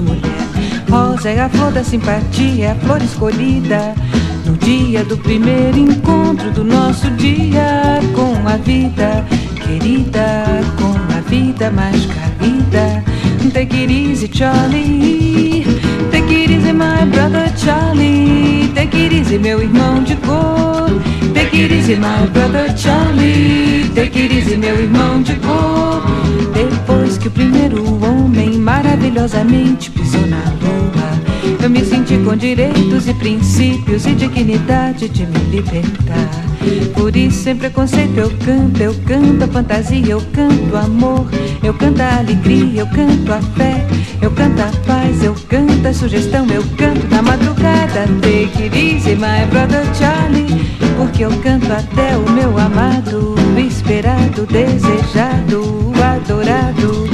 mulher. Rosa é a flor da simpatia, é a flor escolhida. No dia do primeiro encontro do nosso dia com a vida querida, com a vida mais carida. Take it easy, Charlie. Take it easy, my brother Charlie. Take it easy, meu irmão de cor. Take it easy, my brother Charlie. Take it easy, meu irmão de cor. Depois que o primeiro homem maravilhosamente pisou na lua, eu me senti com direitos e princípios e dignidade de me libertar. Por isso, sem preconceito, eu canto, eu canto a fantasia, eu canto amor, eu canto a alegria, eu canto a fé, eu canto a paz, eu canto a sugestão, eu canto na madrugada. Take it easy, my brother Charlie, porque eu canto até o meu amado, esperado, desejado, adorado.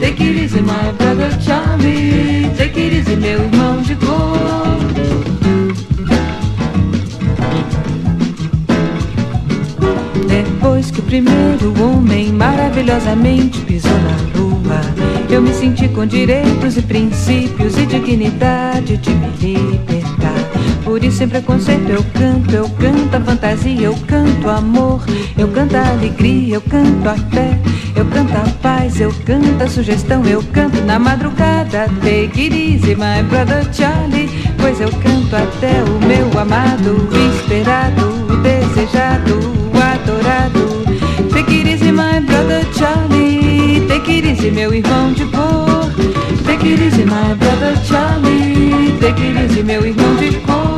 Take it easy, my brother Charlie. Take it easy, meu irmão de cor. Depois que o primeiro homem maravilhosamente pisou na lua, eu me senti com direitos e princípios e dignidade de me libertar. Por isso, sem preconceito, eu canto, eu canto a fantasia, eu canto amor, eu canto a alegria, eu canto a fé, eu canto a paz, eu canto a sugestão, eu canto na madrugada. Take it easy, my brother Charlie, pois eu canto até o meu amado, esperado, desejado adorado. Take it easy, my brother Charlie. Take it easy, meu irmão de cor. Take it easy, my brother Charlie. Take it easy, meu irmão de cor.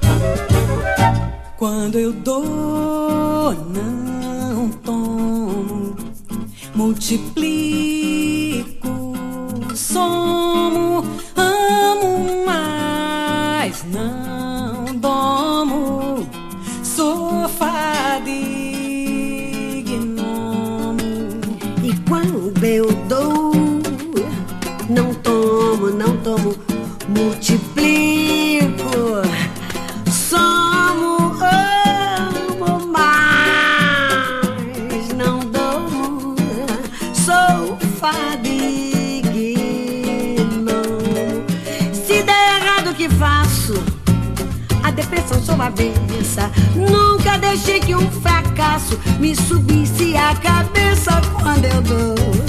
Quando eu dou, não tomo, multiplico, somo, amo, mas não domo, sou fado e gnomo. E quando eu dou, não tomo, não tomo, multiplico, sou avessa. Nunca deixei que um fracasso me subisse a cabeça quando eu dou.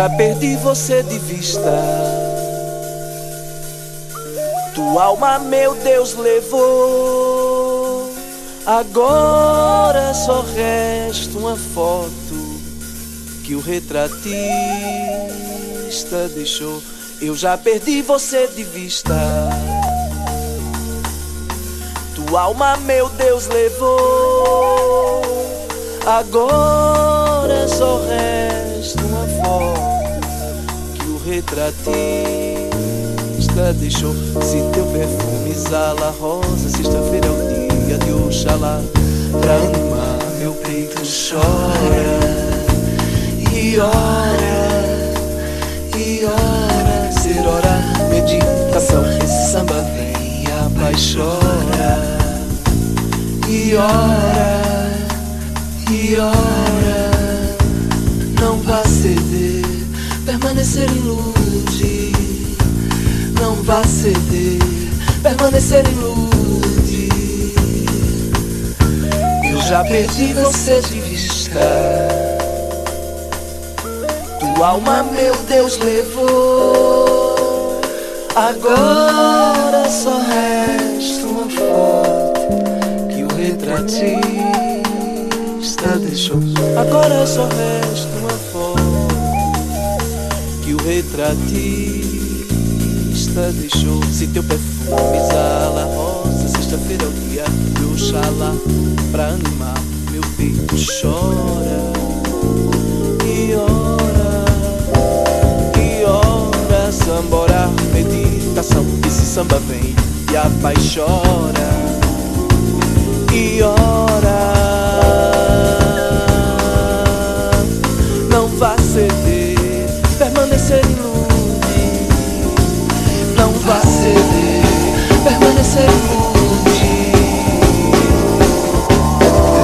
Já perdi você de vista. Tua alma, meu Deus, levou. Agora só resta uma foto que o retratista deixou. Eu já perdi você de vista. Tua alma, meu Deus, levou. Agora só resta que o retratista deixou. Se teu perfume exala rosa, sexta-feira é o dia de Oxalá. Pra animar meu peito chora e ora, e ora, ser hora, meditação. Esse samba vem, a paz chora e ora, e ora. Não vá ceder, permanecer ilude. Não vá ceder, permanecer ilude. Eu já perdi você de vista. Tua alma, meu Deus, levou. Agora só resta uma foto que o retratista deixou. Agora só resta uma foto retratista deixou. Se teu perfume exala rosa, sexta-feira é o dia de Oxalá pra animar meu peito chora. E ora, e ora, sambora, meditação. Esse samba vem e a paz chora. E ora, permanecer ilude.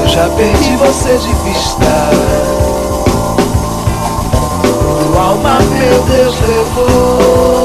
Eu já perdi você de vista. Tua alma, meu Deus, levou.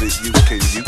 music you can use.